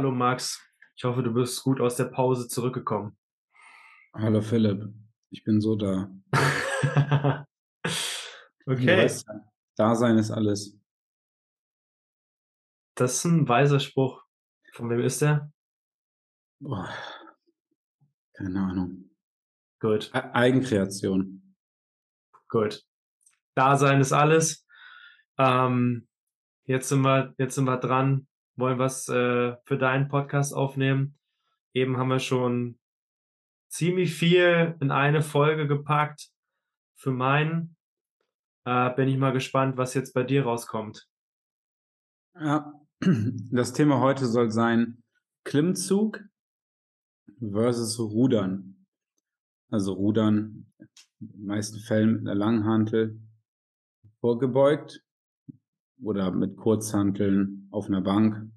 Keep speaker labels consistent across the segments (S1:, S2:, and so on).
S1: Hallo Max, ich hoffe, du bist gut aus der Pause zurückgekommen.
S2: Hallo Philipp, ich bin so da.
S1: okay.
S2: Weißt, Dasein ist alles.
S1: Das ist ein weiser Spruch. Von wem ist der?
S2: Boah, keine Ahnung.
S1: Gut.
S2: E Eigenkreation.
S1: Gut. Dasein ist alles. Ähm, jetzt sind wir, jetzt sind wir dran, wollen was äh, für deinen Podcast aufnehmen. Eben haben wir schon ziemlich viel in eine Folge gepackt. Für meinen äh, bin ich mal gespannt, was jetzt bei dir rauskommt.
S2: Ja, das Thema heute soll sein Klimmzug versus Rudern. Also Rudern in den meisten Fällen mit einer Langhantel vorgebeugt oder mit Kurzhanteln auf einer Bank.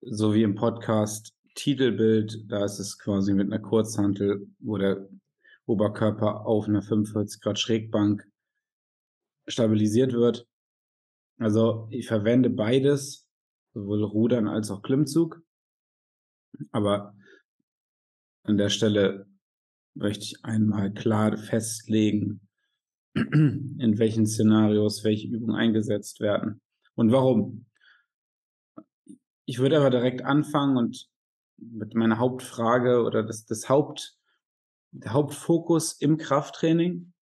S2: So wie im Podcast Titelbild, da ist es quasi mit einer Kurzhantel, wo der Oberkörper auf einer 45 Grad Schrägbank stabilisiert wird. Also ich verwende beides, sowohl Rudern als auch Klimmzug. Aber an der Stelle möchte ich einmal klar festlegen, in welchen Szenarios welche Übungen eingesetzt werden und warum. Ich würde aber direkt anfangen und mit meiner Hauptfrage oder das, das Haupt, der Hauptfokus im Krafttraining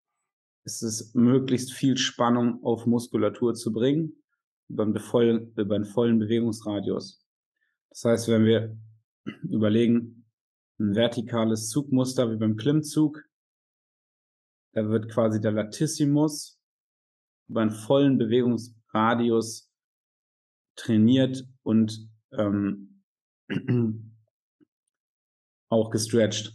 S2: ist es, möglichst viel Spannung auf Muskulatur zu bringen über einen, vollen, über einen vollen Bewegungsradius. Das heißt, wenn wir überlegen, ein vertikales Zugmuster wie beim Klimmzug, da wird quasi der Latissimus über einen vollen Bewegungsradius trainiert und ähm, auch gestretched.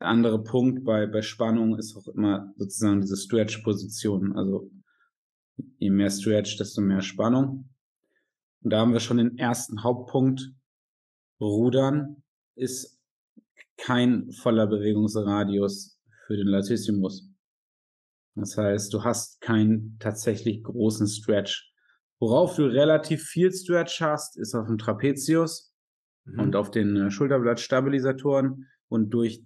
S2: Der andere Punkt bei, bei Spannung ist auch immer sozusagen diese Stretch-Position. Also je mehr Stretch, desto mehr Spannung. Und da haben wir schon den ersten Hauptpunkt. Rudern ist kein voller Bewegungsradius für den Latissimus. Das heißt, du hast keinen tatsächlich großen Stretch. Worauf du relativ viel Stretch hast, ist auf dem Trapezius mhm. und auf den äh, Schulterblattstabilisatoren und durch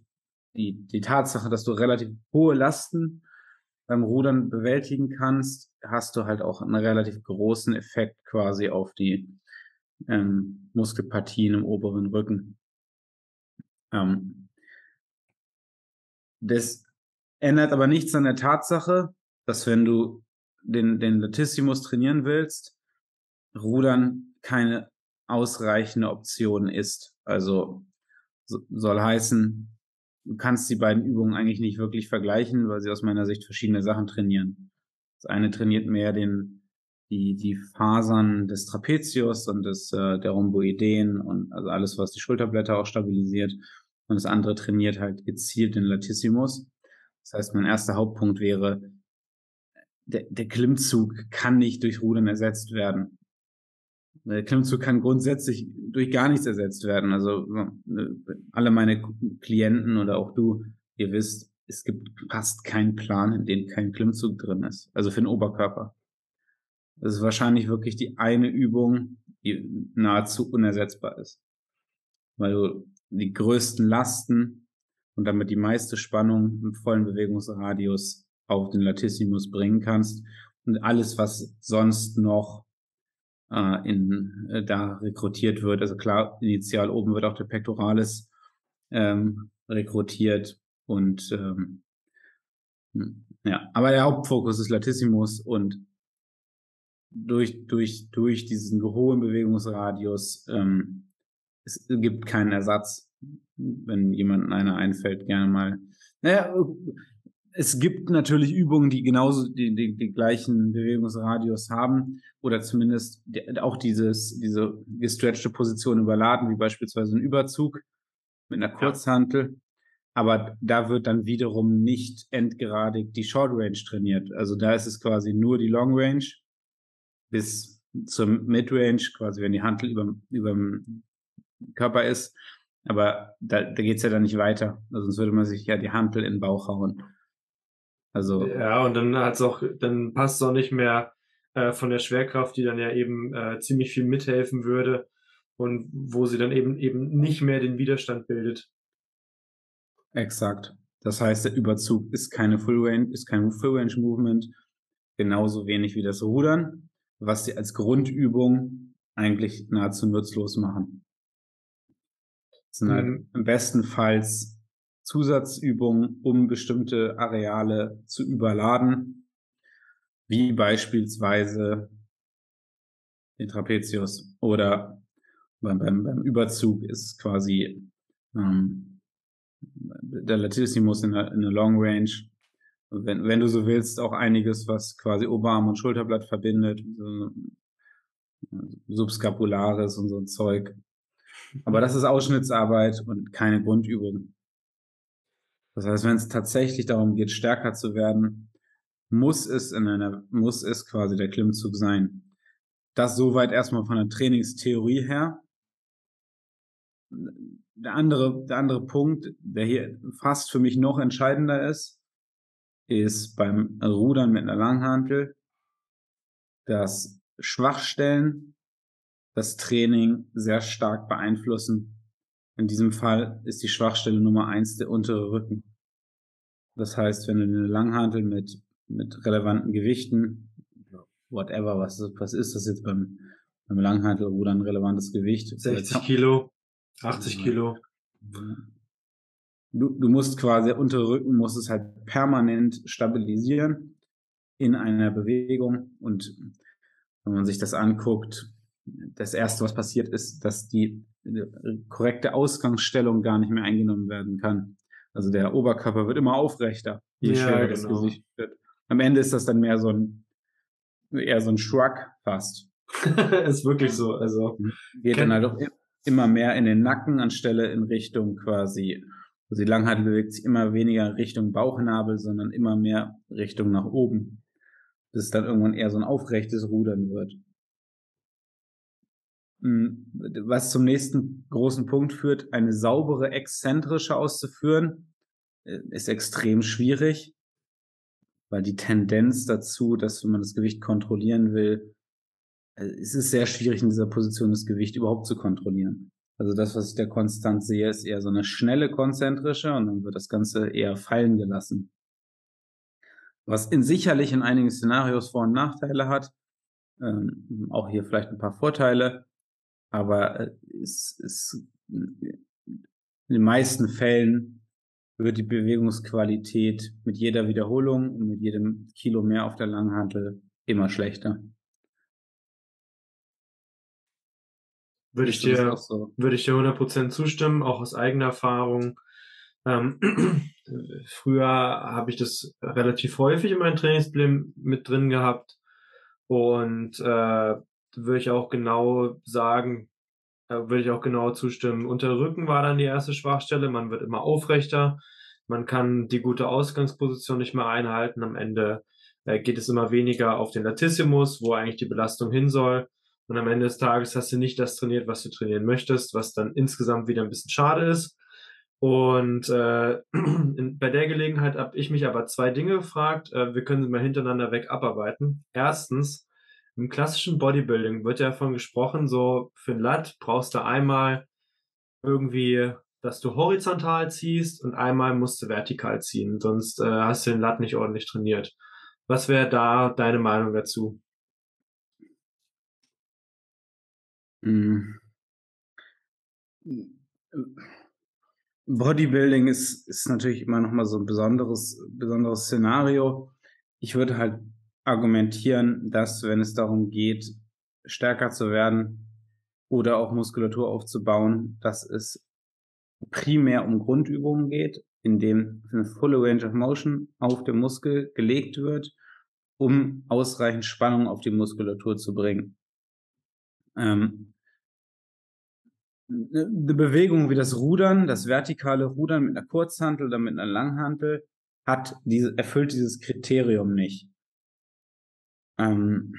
S2: die, die Tatsache, dass du relativ hohe Lasten beim Rudern bewältigen kannst, hast du halt auch einen relativ großen Effekt quasi auf die ähm, Muskelpartien im oberen Rücken. Ähm, das ändert aber nichts an der Tatsache, dass wenn du den, den Latissimus trainieren willst, Rudern keine ausreichende Option ist. Also so, soll heißen, du kannst die beiden Übungen eigentlich nicht wirklich vergleichen, weil sie aus meiner Sicht verschiedene Sachen trainieren. Das eine trainiert mehr den, die, die Fasern des Trapezius und des, äh, der Rhomboideen und also alles, was die Schulterblätter auch stabilisiert. Und das andere trainiert halt gezielt den Latissimus. Das heißt, mein erster Hauptpunkt wäre, der, der Klimmzug kann nicht durch Rudern ersetzt werden. Der Klimmzug kann grundsätzlich durch gar nichts ersetzt werden. Also ne, alle meine Klienten oder auch du, ihr wisst, es gibt fast keinen Plan, in dem kein Klimmzug drin ist. Also für den Oberkörper. Das ist wahrscheinlich wirklich die eine Übung, die nahezu unersetzbar ist. Weil du die größten Lasten und damit die meiste Spannung im vollen Bewegungsradius auf den Latissimus bringen kannst. Und alles, was sonst noch äh, in, äh, da rekrutiert wird, also klar, initial oben wird auch der Pectoralis ähm, rekrutiert und ähm, hm, ja, aber der Hauptfokus ist Latissimus und durch, durch, durch diesen hohen Bewegungsradius ähm, es gibt keinen Ersatz, wenn jemand einer einfällt, gerne mal. Naja, es gibt natürlich Übungen, die genauso die, die, die gleichen Bewegungsradius haben oder zumindest auch dieses, diese gestretchte Position überladen, wie beispielsweise ein Überzug mit einer Kurzhantel. Aber da wird dann wiederum nicht endgeradig die Short Range trainiert. Also da ist es quasi nur die Long Range bis zur Mid Range, quasi wenn die Hantel über, über dem Körper ist. Aber da, da geht's ja dann nicht weiter. Also sonst würde man sich ja die Hantel in den Bauch hauen.
S1: Also ja, und dann hat's auch, dann passt es auch nicht mehr äh, von der Schwerkraft, die dann ja eben äh, ziemlich viel mithelfen würde, und wo sie dann eben eben nicht mehr den Widerstand bildet.
S2: Exakt. Das heißt, der Überzug ist keine Full Range, ist kein Full Range Movement, genauso wenig wie das Rudern, was sie als Grundübung eigentlich nahezu nutzlos machen. Das sind halt mhm. im bestenfalls Zusatzübungen, um bestimmte Areale zu überladen, wie beispielsweise den Trapezius oder beim, beim, beim Überzug ist quasi ähm, der Latissimus in der, in der Long Range. Wenn, wenn du so willst, auch einiges, was quasi Oberarm und Schulterblatt verbindet, so, Subscapularis und so ein Zeug. Aber das ist Ausschnittsarbeit und keine Grundübung. Das heißt, wenn es tatsächlich darum geht, stärker zu werden, muss es in einer, muss es quasi der Klimmzug sein. Das soweit erstmal von der Trainingstheorie her. Der andere, der andere Punkt, der hier fast für mich noch entscheidender ist, ist beim Rudern mit einer Langhantel, dass Schwachstellen das Training sehr stark beeinflussen. In diesem Fall ist die Schwachstelle Nummer eins der untere Rücken. Das heißt, wenn du eine Langhantel mit, mit relevanten Gewichten, whatever, was, was ist das jetzt beim, beim Langhantelruder ein relevantes Gewicht?
S1: 60 Kilo, 80 Kilo.
S2: Du, du musst quasi, der untere Rücken muss es halt permanent stabilisieren in einer Bewegung und wenn man sich das anguckt, das erste, was passiert ist, dass die korrekte Ausgangsstellung gar nicht mehr eingenommen werden kann. Also der Oberkörper wird immer aufrechter, je ja, schwerer genau. das Gesicht wird. Am Ende ist das dann mehr so ein, eher so ein Shrug fast.
S1: ist wirklich so. Also
S2: mhm. geht dann halt auch immer mehr in den Nacken anstelle in Richtung quasi. Also die Langhantel bewegt sich immer weniger Richtung Bauchnabel, sondern immer mehr Richtung nach oben. Bis es dann irgendwann eher so ein aufrechtes Rudern wird. Was zum nächsten großen Punkt führt, eine saubere exzentrische auszuführen, äh, ist extrem schwierig, weil die Tendenz dazu, dass wenn man das Gewicht kontrollieren will, äh, es ist sehr schwierig in dieser Position das Gewicht überhaupt zu kontrollieren. Also das, was ich da konstant sehe, ist eher so eine schnelle konzentrische und dann wird das Ganze eher fallen gelassen. Was in sicherlich in einigen Szenarios Vor- und Nachteile hat, ähm, auch hier vielleicht ein paar Vorteile, aber äh, es ist in den meisten Fällen wird die Bewegungsqualität mit jeder Wiederholung und mit jedem Kilo mehr auf der Langhantel immer schlechter.
S1: Würde ich dir, so? würde ich dir 100% zustimmen, auch aus eigener Erfahrung. Ähm, früher habe ich das relativ häufig in meinem Trainingsplan mit drin gehabt und äh, würde ich auch genau sagen, würde ich auch genau zustimmen. Unter Rücken war dann die erste Schwachstelle. Man wird immer aufrechter. Man kann die gute Ausgangsposition nicht mehr einhalten. Am Ende äh, geht es immer weniger auf den Latissimus, wo eigentlich die Belastung hin soll. Und am Ende des Tages hast du nicht das trainiert, was du trainieren möchtest, was dann insgesamt wieder ein bisschen schade ist. Und äh, in, bei der Gelegenheit habe ich mich aber zwei Dinge gefragt. Äh, wir können sie mal hintereinander weg abarbeiten. Erstens, im klassischen Bodybuilding wird ja davon gesprochen, so für ein Lat brauchst du einmal irgendwie, dass du horizontal ziehst und einmal musst du vertikal ziehen, sonst äh, hast du den Lat nicht ordentlich trainiert. Was wäre da deine Meinung dazu?
S2: Mm. Bodybuilding ist, ist natürlich immer noch mal so ein besonderes, besonderes Szenario. Ich würde halt argumentieren, dass wenn es darum geht, stärker zu werden oder auch Muskulatur aufzubauen, dass es primär um Grundübungen geht, in dem eine full Range of Motion auf den Muskel gelegt wird, um ausreichend Spannung auf die Muskulatur zu bringen. Ähm, eine Bewegung wie das Rudern, das vertikale Rudern mit einer Kurzhantel oder mit einer Langhantel, hat diese, erfüllt dieses Kriterium nicht. Ähm,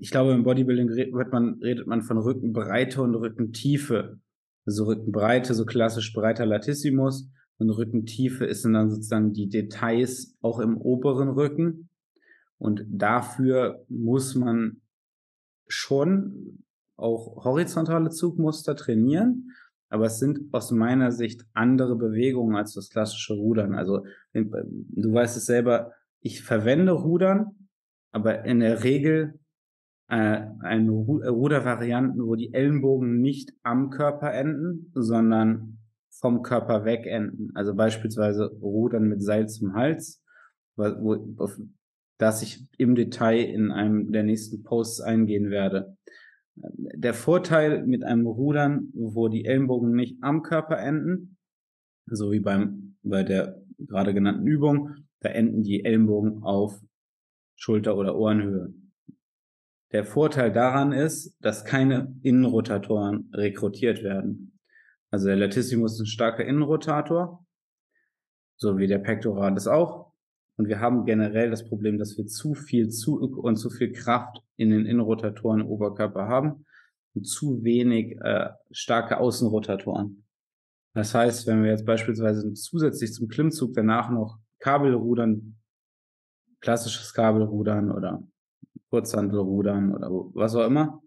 S2: ich glaube, im Bodybuilding redet man, redet man von Rückenbreite und Rückentiefe. Also Rückenbreite, so klassisch breiter Latissimus. Und Rückentiefe ist dann sozusagen die Details auch im oberen Rücken. Und dafür muss man schon auch horizontale Zugmuster trainieren, aber es sind aus meiner Sicht andere Bewegungen als das klassische Rudern. Also du weißt es selber, ich verwende Rudern, aber in der Regel äh, eine Rudervarianten, wo die Ellenbogen nicht am Körper enden, sondern vom Körper weg enden. Also beispielsweise Rudern mit Seil zum Hals, wo, auf das ich im Detail in einem der nächsten Posts eingehen werde. Der Vorteil mit einem Rudern, wo die Ellenbogen nicht am Körper enden, so wie beim, bei der gerade genannten Übung, da enden die Ellenbogen auf Schulter- oder Ohrenhöhe. Der Vorteil daran ist, dass keine Innenrotatoren rekrutiert werden. Also der Latissimus ist ein starker Innenrotator, so wie der Pectoralis auch. Und wir haben generell das Problem, dass wir zu viel Zug und zu viel Kraft in den Innenrotatoren Oberkörper haben und zu wenig äh, starke Außenrotatoren. Das heißt, wenn wir jetzt beispielsweise zusätzlich zum Klimmzug danach noch Kabelrudern, klassisches Kabelrudern oder Kurzhantelrudern oder was auch immer,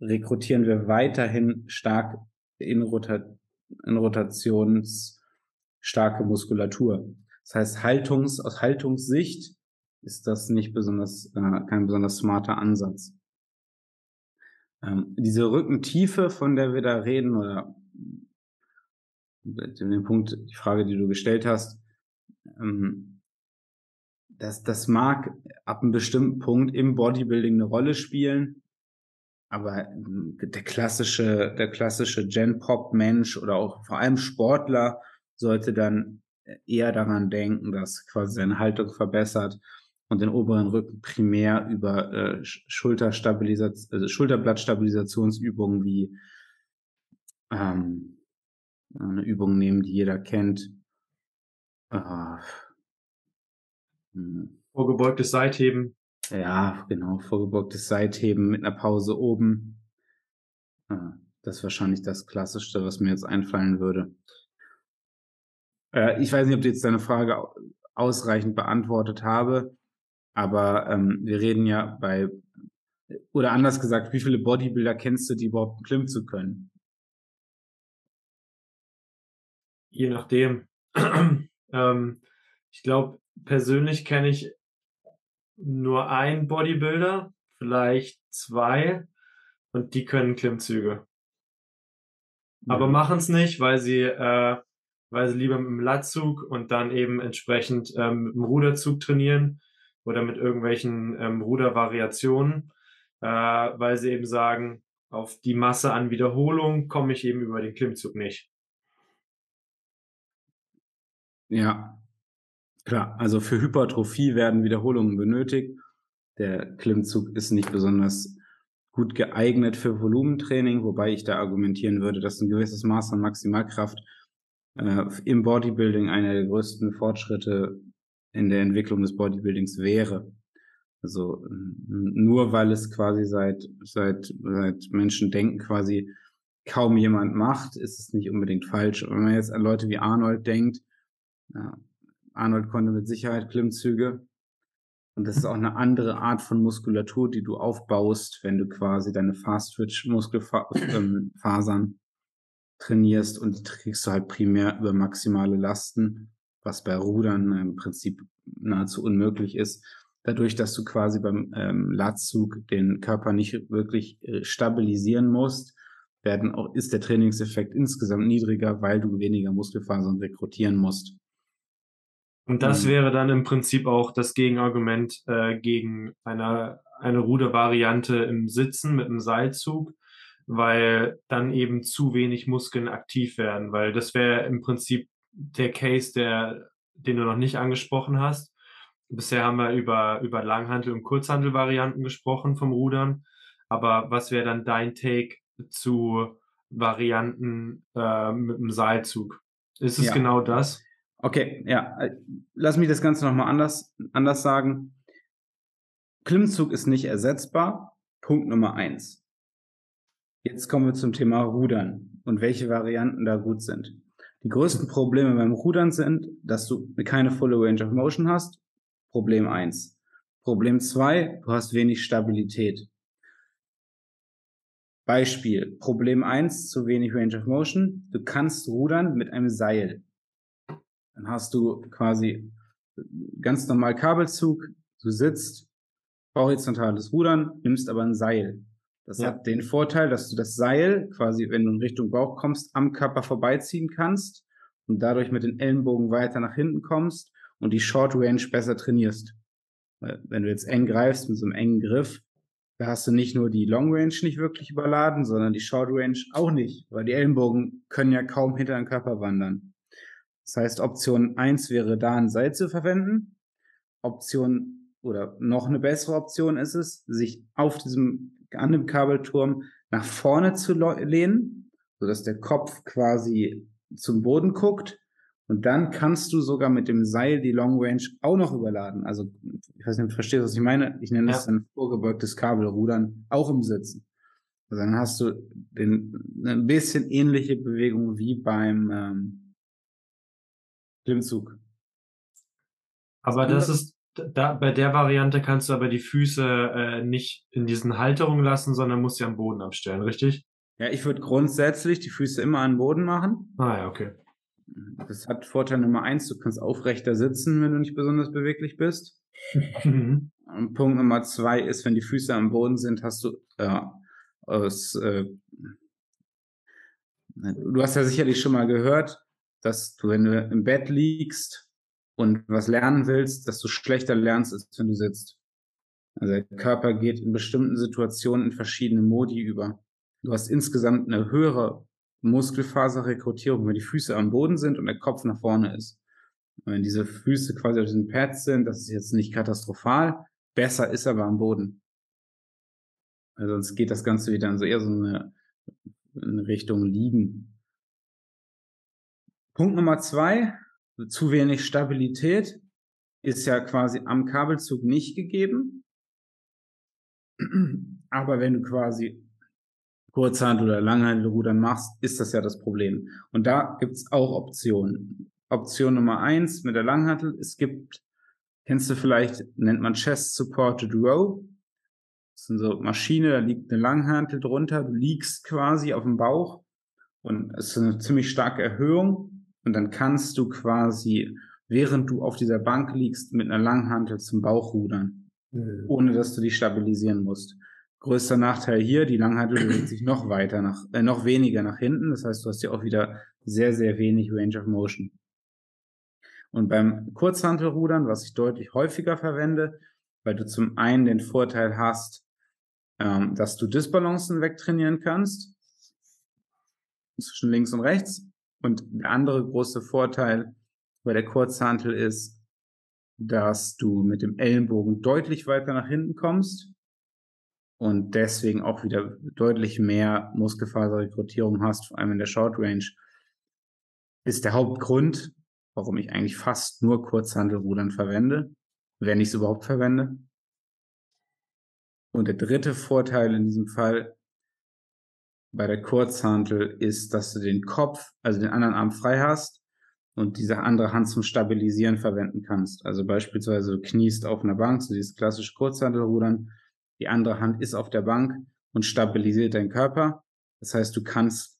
S2: rekrutieren wir weiterhin stark in, Rota in rotationsstarke Muskulatur. Das heißt, Haltungs, aus Haltungssicht ist das nicht besonders, äh, kein besonders smarter Ansatz. Ähm, diese Rückentiefe, von der wir da reden, oder den Punkt, die Frage, die du gestellt hast, ähm, das, das mag ab einem bestimmten Punkt im Bodybuilding eine Rolle spielen, aber ähm, der klassische, der klassische Gen-Pop-Mensch oder auch vor allem Sportler sollte dann eher daran denken, dass quasi seine Haltung verbessert und den oberen Rücken primär über äh, also Schulterblattstabilisationsübungen wie ähm, eine Übung nehmen, die jeder kennt.
S1: Äh, hm. Vorgebeugtes Seitheben.
S2: Ja, genau, vorgebeugtes Seitheben mit einer Pause oben. Äh, das ist wahrscheinlich das Klassischste, was mir jetzt einfallen würde. Äh, ich weiß nicht, ob du jetzt deine Frage ausreichend beantwortet habe, aber ähm, wir reden ja bei, oder anders gesagt, wie viele Bodybuilder kennst du, die überhaupt einen zu können?
S1: Je nachdem. Ähm, ich glaube, persönlich kenne ich nur einen Bodybuilder, vielleicht zwei, und die können Klimmzüge. Aber machen es nicht, weil sie äh, weil sie lieber mit dem Latzug und dann eben entsprechend ähm, mit dem Ruderzug trainieren oder mit irgendwelchen ähm, Rudervariationen, äh, weil sie eben sagen, auf die Masse an Wiederholung komme ich eben über den Klimmzug nicht.
S2: Ja, klar. Also für Hypertrophie werden Wiederholungen benötigt. Der Klimmzug ist nicht besonders gut geeignet für Volumentraining, wobei ich da argumentieren würde, dass ein gewisses Maß an Maximalkraft äh, im Bodybuilding einer der größten Fortschritte in der Entwicklung des Bodybuildings wäre. Also nur weil es quasi seit, seit, seit Menschen denken quasi kaum jemand macht, ist es nicht unbedingt falsch. Wenn man jetzt an Leute wie Arnold denkt, ja, Arnold konnte mit Sicherheit Klimmzüge. Und das ist auch eine andere Art von Muskulatur, die du aufbaust, wenn du quasi deine Fast-Twitch-Muskelfasern trainierst und die kriegst du halt primär über maximale Lasten, was bei Rudern im Prinzip nahezu unmöglich ist. Dadurch, dass du quasi beim ähm, Latzug den Körper nicht wirklich äh, stabilisieren musst, werden auch, ist der Trainingseffekt insgesamt niedriger, weil du weniger Muskelfasern rekrutieren musst.
S1: Und das mhm. wäre dann im Prinzip auch das Gegenargument äh, gegen eine, eine Rudervariante im Sitzen mit einem Seilzug, weil dann eben zu wenig Muskeln aktiv werden, weil das wäre im Prinzip der Case, der, den du noch nicht angesprochen hast. Bisher haben wir über, über Langhantel- und Kurzhantel-Varianten gesprochen vom Rudern. Aber was wäre dann dein Take zu Varianten äh, mit dem Seilzug? Ist es ja. genau das?
S2: Okay, ja. Lass mich das Ganze nochmal anders, anders sagen. Klimmzug ist nicht ersetzbar. Punkt Nummer eins. Jetzt kommen wir zum Thema Rudern und welche Varianten da gut sind. Die größten Probleme beim Rudern sind, dass du keine volle Range of Motion hast. Problem eins. Problem zwei: du hast wenig Stabilität. Beispiel, Problem 1, zu wenig Range of Motion. Du kannst rudern mit einem Seil. Dann hast du quasi ganz normal Kabelzug, du sitzt, horizontales Rudern, nimmst aber ein Seil. Das ja. hat den Vorteil, dass du das Seil quasi, wenn du in Richtung Bauch kommst, am Körper vorbeiziehen kannst und dadurch mit den Ellenbogen weiter nach hinten kommst und die Short Range besser trainierst. Wenn du jetzt eng greifst mit so einem engen Griff, da hast du nicht nur die Long Range nicht wirklich überladen, sondern die Short Range auch nicht, weil die Ellenbogen können ja kaum hinter den Körper wandern. Das heißt, Option 1 wäre da ein Seil zu verwenden. Option oder noch eine bessere Option ist es, sich auf diesem, an dem Kabelturm nach vorne zu lehnen, sodass der Kopf quasi zum Boden guckt. Und dann kannst du sogar mit dem Seil die Long Range auch noch überladen. Also, ich weiß nicht, ob du verstehst, was ich meine. Ich nenne ja. das ein vorgebeugtes Kabelrudern, auch im Sitzen. Also dann hast du den, eine bisschen ähnliche Bewegung wie beim, ähm, Klimmzug.
S1: Aber das ist, da, bei der Variante kannst du aber die Füße äh, nicht in diesen Halterungen lassen, sondern musst sie am Boden abstellen, richtig?
S2: Ja, ich würde grundsätzlich die Füße immer an den Boden machen.
S1: Ah ja, okay.
S2: Das hat Vorteil Nummer eins, du kannst aufrechter sitzen, wenn du nicht besonders beweglich bist. Und Punkt Nummer zwei ist, wenn die Füße am Boden sind, hast du äh, aus, äh, du hast ja sicherlich schon mal gehört, dass du, wenn du im Bett liegst und was lernen willst, dass du schlechter lernst, als wenn du sitzt. Also der Körper geht in bestimmten Situationen in verschiedene Modi über. Du hast insgesamt eine höhere Muskelfaserrekrutierung, wenn die Füße am Boden sind und der Kopf nach vorne ist. Und wenn diese Füße quasi auf diesen Pads sind, das ist jetzt nicht katastrophal, besser ist aber am Boden. Also sonst geht das Ganze wieder in so eher so eine, in Richtung Liegen. Punkt Nummer zwei, zu wenig Stabilität ist ja quasi am Kabelzug nicht gegeben. Aber wenn du quasi Kurzhand oder Langhandelrudern machst, ist das ja das Problem. Und da gibt's auch Optionen. Option Nummer eins mit der Langhantel, es gibt, kennst du vielleicht, nennt man Chest Supported Row. Das sind so Maschine, da liegt eine Langhantel drunter, du liegst quasi auf dem Bauch und es ist eine ziemlich starke Erhöhung und dann kannst du quasi, während du auf dieser Bank liegst, mit einer Langhantel zum Bauch rudern, mhm. ohne dass du dich stabilisieren musst. Größter Nachteil hier, die Langhantel bewegt sich noch weiter nach, äh, noch weniger nach hinten. Das heißt, du hast ja auch wieder sehr, sehr wenig Range of Motion. Und beim Kurzhantelrudern, was ich deutlich häufiger verwende, weil du zum einen den Vorteil hast, ähm, dass du Disbalancen wegtrainieren kannst zwischen links und rechts und der andere große Vorteil bei der Kurzhantel ist, dass du mit dem Ellenbogen deutlich weiter nach hinten kommst und deswegen auch wieder deutlich mehr Muskelfaserrekrutierung hast, vor allem in der Short Range. Ist der Hauptgrund, warum ich eigentlich fast nur Kurzhantelrudern verwende, wenn ich es überhaupt verwende. Und der dritte Vorteil in diesem Fall bei der Kurzhantel ist, dass du den Kopf, also den anderen Arm frei hast und diese andere Hand zum Stabilisieren verwenden kannst. Also beispielsweise du kniest auf einer Bank, so dieses klassische Kurzhantelrudern, die andere Hand ist auf der Bank und stabilisiert deinen Körper. Das heißt, du kannst,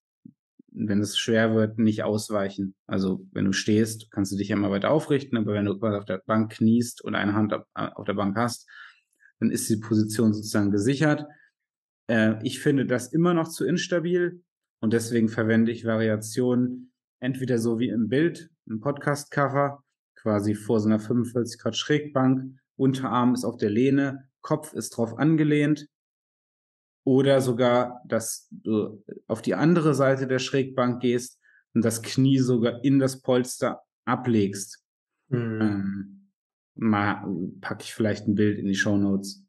S2: wenn es schwer wird, nicht ausweichen. Also wenn du stehst, kannst du dich ja immer weiter aufrichten, aber wenn du auf der Bank kniest und eine Hand auf der Bank hast, dann ist die Position sozusagen gesichert äh, ich finde das immer noch zu instabil und deswegen verwende ich Variationen entweder so wie im Bild, im Podcast-Cover, quasi vor so einer 45 Grad Schrägbank, Unterarm ist auf der Lehne, Kopf ist drauf angelehnt oder sogar, dass du auf die andere Seite der Schrägbank gehst und das Knie sogar in das Polster ablegst. Mhm. Ähm, mal packe ich vielleicht ein Bild in die Show Notes.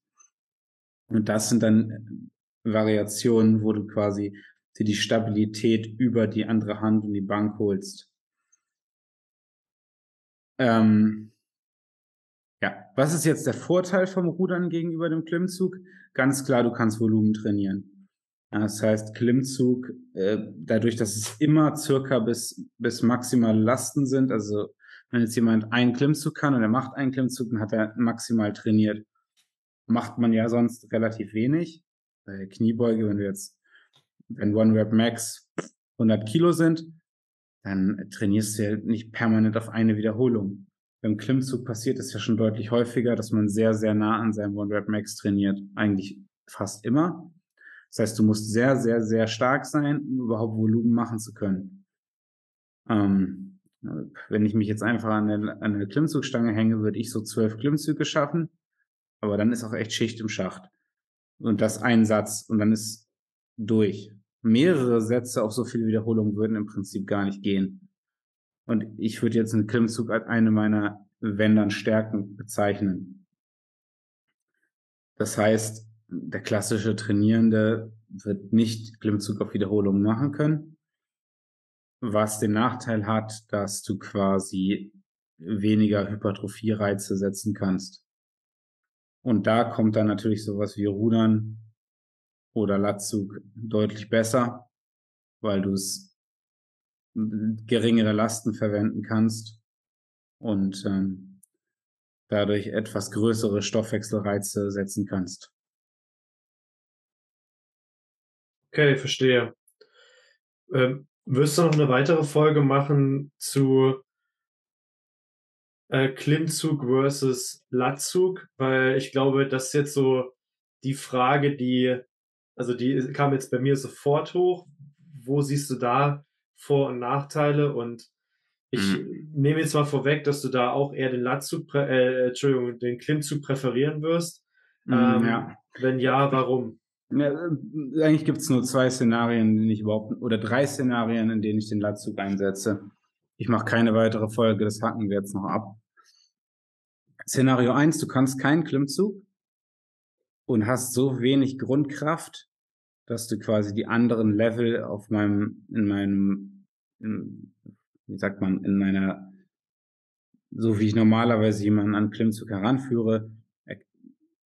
S2: Und das sind dann Variationen, wo du quasi dir die Stabilität über die andere Hand und die Bank holst. Ähm, ja, was ist jetzt der Vorteil vom Rudern gegenüber dem Klimmzug? Ganz klar, du kannst Volumen trainieren. Das heißt, Klimmzug, äh, dadurch, dass es immer circa bis, bis maximale Lasten sind, also wenn jetzt jemand einen Klimmzug kann und er macht einen Klimmzug, dann hat er maximal trainiert. Macht man ja sonst relativ wenig bei Kniebeuge, wenn du jetzt wenn One Rep Max 100 Kilo sind, dann trainierst du ja nicht permanent auf eine Wiederholung. Beim Klimmzug passiert es ja schon deutlich häufiger, dass man sehr, sehr nah an seinem One Rep Max trainiert. Eigentlich fast immer. Das heißt, du musst sehr, sehr, sehr stark sein, um überhaupt Volumen machen zu können. Ähm, wenn ich mich jetzt einfach an eine, an eine Klimmzugstange hänge, würde ich so zwölf Klimmzüge schaffen. Aber dann ist auch echt Schicht im Schacht. Und das ein Satz und dann ist durch. Mehrere Sätze auf so viele Wiederholungen würden im Prinzip gar nicht gehen. Und ich würde jetzt einen Klimmzug als eine meiner, wenn dann Stärken bezeichnen. Das heißt, der klassische Trainierende wird nicht Klimmzug auf Wiederholungen machen können, was den Nachteil hat, dass du quasi weniger Hypertrophie-Reize setzen kannst. Und da kommt dann natürlich sowas wie Rudern oder Latzug deutlich besser, weil du es geringere Lasten verwenden kannst und ähm, dadurch etwas größere Stoffwechselreize setzen kannst.
S1: Okay, verstehe. Ähm, wirst du noch eine weitere Folge machen zu äh, Klimmzug versus Latzug, weil ich glaube, das ist jetzt so die Frage, die, also die kam jetzt bei mir sofort hoch. Wo siehst du da Vor- und Nachteile? Und ich mhm. nehme jetzt mal vorweg, dass du da auch eher den Latzug, äh, Entschuldigung, den Klimmzug präferieren wirst. Mhm, ähm, ja. Wenn ja, warum?
S2: Ja, eigentlich gibt es nur zwei Szenarien, in denen ich überhaupt, oder drei Szenarien, in denen ich den Latzug einsetze. Ich mache keine weitere Folge, das hacken wir jetzt noch ab. Szenario eins: du kannst keinen Klimmzug und hast so wenig Grundkraft, dass du quasi die anderen Level auf meinem, in meinem, in, wie sagt man, in meiner, so wie ich normalerweise jemanden an Klimmzug heranführe, er,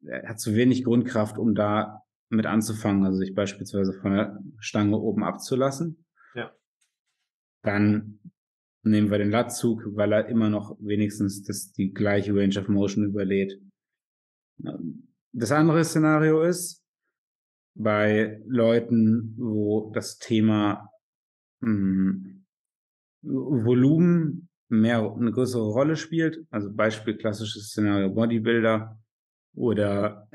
S2: er hat zu wenig Grundkraft, um da mit anzufangen, also sich beispielsweise von der Stange oben abzulassen.
S1: Ja.
S2: Dann nehmen wir den Latzug, weil er immer noch wenigstens das, die gleiche Range of Motion überlädt. Das andere Szenario ist, bei Leuten, wo das Thema mh, hm, Volumen mehr eine größere Rolle spielt, also Beispiel klassisches Szenario Bodybuilder oder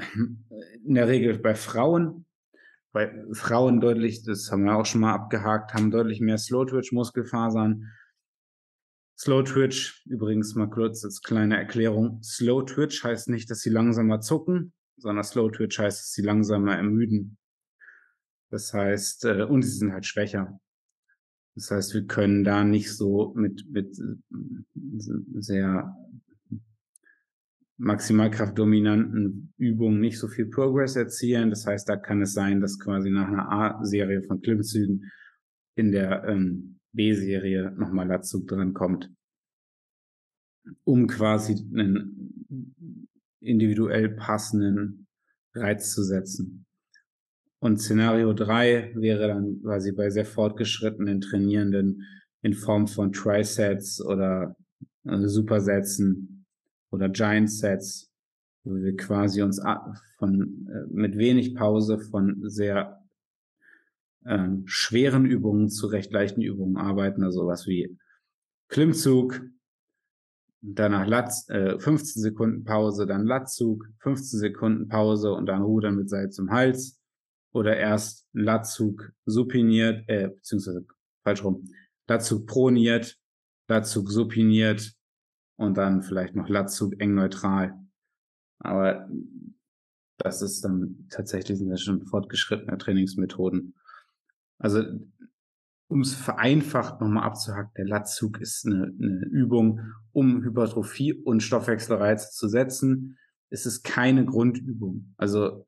S2: in der Regel bei Frauen, bei Frauen deutlich, das haben wir auch schon mal abgehakt, haben deutlich mehr Slow Twitch Muskelfasern, Slow Twitch, übrigens mal kurz als kleine Erklärung. Slow Twitch heißt nicht, dass sie langsamer zucken, sondern Slow Twitch heißt, dass sie langsamer ermüden. Das heißt, äh, und sie sind halt schwächer. Das heißt, wir können da nicht so mit, mit sehr maximalkraftdominanten Übungen nicht so viel Progress erzielen. Das heißt, da kann es sein, dass quasi nach einer A-Serie von Klimmzügen in der ähm, B-Serie nochmal dazu dran kommt, um quasi einen individuell passenden Reiz zu setzen. Und Szenario drei wäre dann quasi bei sehr fortgeschrittenen Trainierenden in Form von Trisets oder also Supersätzen oder Giant Sets, wo wir quasi uns von, äh, mit wenig Pause von sehr ähm, schweren Übungen zu recht leichten Übungen arbeiten, also sowas wie Klimmzug, danach Latz, äh, 15 Sekunden Pause, dann Latzug, 15 Sekunden Pause und dann Rudern mit Seil zum Hals oder erst Latzug supiniert, äh, beziehungsweise falsch rum, Latzug proniert, Latzug supiniert und dann vielleicht noch Latzug eng neutral. Aber das ist dann tatsächlich sind das schon fortgeschrittene Trainingsmethoden. Also um es vereinfacht nochmal abzuhacken, der Latzug ist eine, eine Übung, um Hypertrophie und Stoffwechselreize zu setzen. Es ist keine Grundübung. Also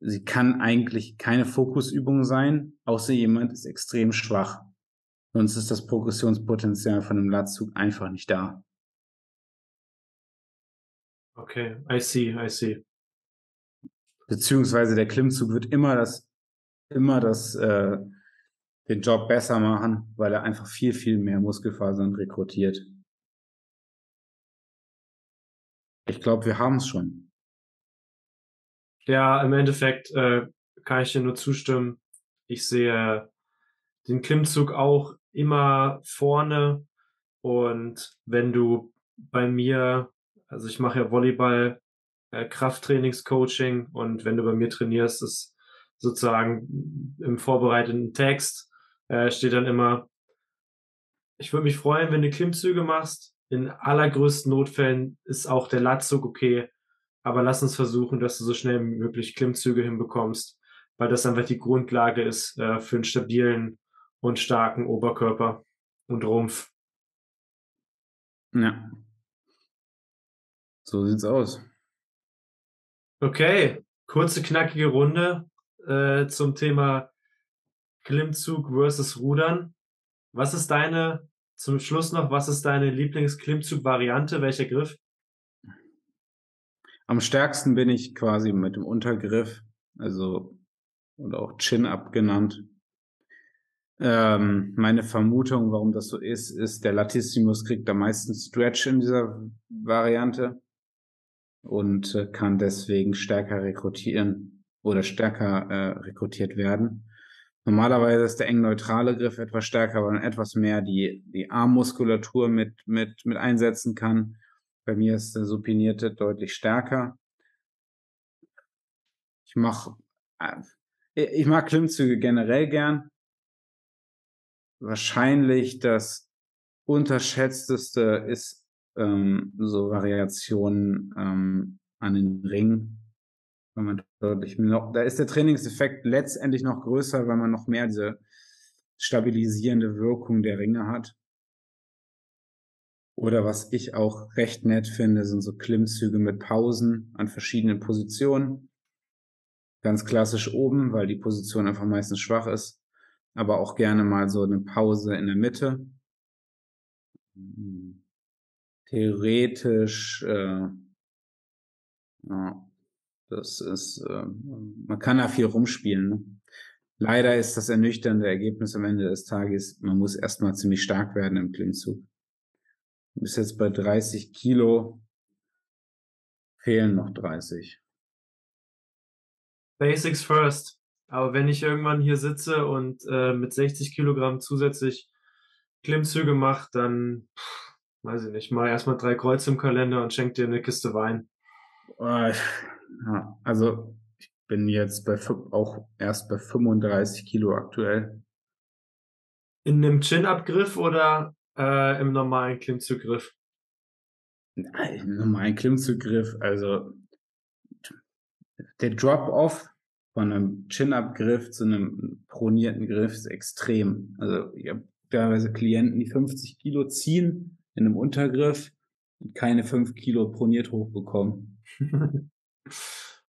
S2: sie kann eigentlich keine Fokusübung sein, außer jemand ist extrem schwach. Sonst ist das Progressionspotenzial von einem Latzug einfach nicht da.
S1: Okay, I see, I see.
S2: Beziehungsweise der Klimmzug wird immer das immer das, äh, den Job besser machen, weil er einfach viel, viel mehr Muskelfasern rekrutiert. Ich glaube, wir haben es schon.
S1: Ja, im Endeffekt äh, kann ich dir nur zustimmen. Ich sehe den Klimmzug auch immer vorne. Und wenn du bei mir, also ich mache ja Volleyball, äh, Krafttrainingscoaching und wenn du bei mir trainierst, ist sozusagen im vorbereiteten Text äh, steht dann immer, ich würde mich freuen, wenn du Klimmzüge machst. In allergrößten Notfällen ist auch der Latzug okay, aber lass uns versuchen, dass du so schnell wie möglich Klimmzüge hinbekommst, weil das einfach die Grundlage ist äh, für einen stabilen und starken Oberkörper und Rumpf.
S2: Ja. So sieht's aus.
S1: Okay, kurze, knackige Runde äh, zum Thema Klimmzug versus Rudern. Was ist deine, zum Schluss noch, was ist deine Lieblings-Klimmzug-Variante? Welcher Griff?
S2: Am stärksten bin ich quasi mit dem Untergriff, also oder auch Chin-Up genannt. Ähm, meine Vermutung, warum das so ist, ist, der Latissimus kriegt am meisten Stretch in dieser Variante und äh, kann deswegen stärker rekrutieren oder stärker äh, rekrutiert werden. Normalerweise ist der eng neutrale Griff etwas stärker, weil man etwas mehr die, die Armmuskulatur mit, mit, mit einsetzen kann. Bei mir ist der supinierte deutlich stärker. Ich mach, äh, ich mag Klimmzüge generell gern wahrscheinlich das unterschätzteste ist ähm, so Variationen ähm, an den Ring. Wenn man deutlich noch, da ist der Trainingseffekt letztendlich noch größer, weil man noch mehr diese stabilisierende Wirkung der Ringe hat. Oder was ich auch recht nett finde, sind so Klimmzüge mit Pausen an verschiedenen Positionen. Ganz klassisch oben, weil die Position einfach meistens schwach ist aber auch gerne mal so eine Pause in der Mitte. Theoretisch, äh, ja, das ist, äh, man kann da viel rumspielen. Ne? Leider ist das ernüchternde Ergebnis am Ende des Tages, man muss erstmal ziemlich stark werden im Klimmzug. Du bist jetzt bei 30 Kilo, fehlen noch 30.
S1: Basics first. Aber wenn ich irgendwann hier sitze und äh, mit 60 Kilogramm zusätzlich Klimmzüge mache, dann pff, weiß ich nicht, mal erstmal drei Kreuze im Kalender und schenk dir eine Kiste Wein.
S2: Ja, also ich bin jetzt bei auch erst bei 35 Kilo aktuell.
S1: In einem Chin-Up-Griff oder äh, im normalen Klimmzuggriff?
S2: Nein, im normalen Klimmzuggriff. Also der Drop-Off von einem Chin-Up-Griff zu einem pronierten Griff ist extrem. Also ich habe teilweise Klienten, die 50 Kilo ziehen in einem Untergriff und keine 5 Kilo proniert hochbekommen.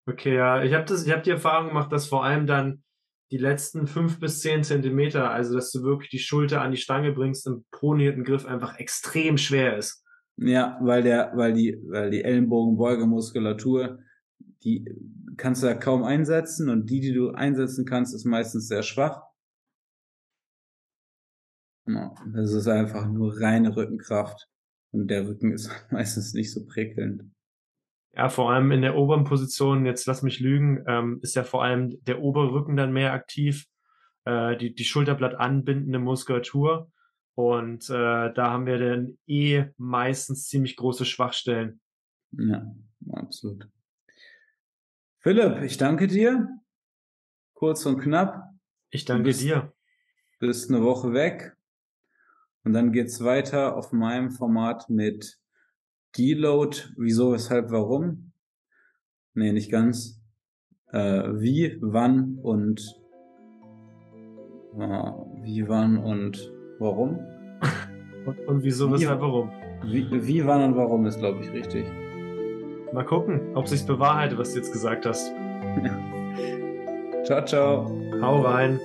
S1: okay, ja, ich habe habe die Erfahrung gemacht, dass vor allem dann die letzten 5 bis 10 Zentimeter, also dass du wirklich die Schulter an die Stange bringst, im pronierten Griff einfach extrem schwer ist.
S2: Ja, weil der, weil die, weil die Ellenbogenbeugemuskulatur, die kannst du ja kaum einsetzen und die, die du einsetzen kannst, ist meistens sehr schwach. Das ist einfach nur reine Rückenkraft und der Rücken ist meistens nicht so prickelnd.
S1: Ja, vor allem in der oberen Position, jetzt lass mich lügen, ähm, ist ja vor allem der obere Rücken dann mehr aktiv, äh, die, die Schulterblatt anbindende Muskulatur. Und äh, da haben wir dann eh meistens ziemlich große Schwachstellen.
S2: Ja, absolut. Philipp, ich danke dir. Kurz und knapp.
S1: Ich danke bist, dir.
S2: Bist eine Woche weg. Und dann geht's weiter auf meinem Format mit Deload. Wieso, weshalb, warum? Nee, nicht ganz. Äh, wie, wann und äh, wie, wann und warum?
S1: und, und wieso, weshalb, warum?
S2: Wie, wie, wann und warum ist, glaube ich, richtig.
S1: Mal gucken, ob sich's bewahrheitet, was du jetzt gesagt hast.
S2: Ciao, ciao.
S1: Hau rein.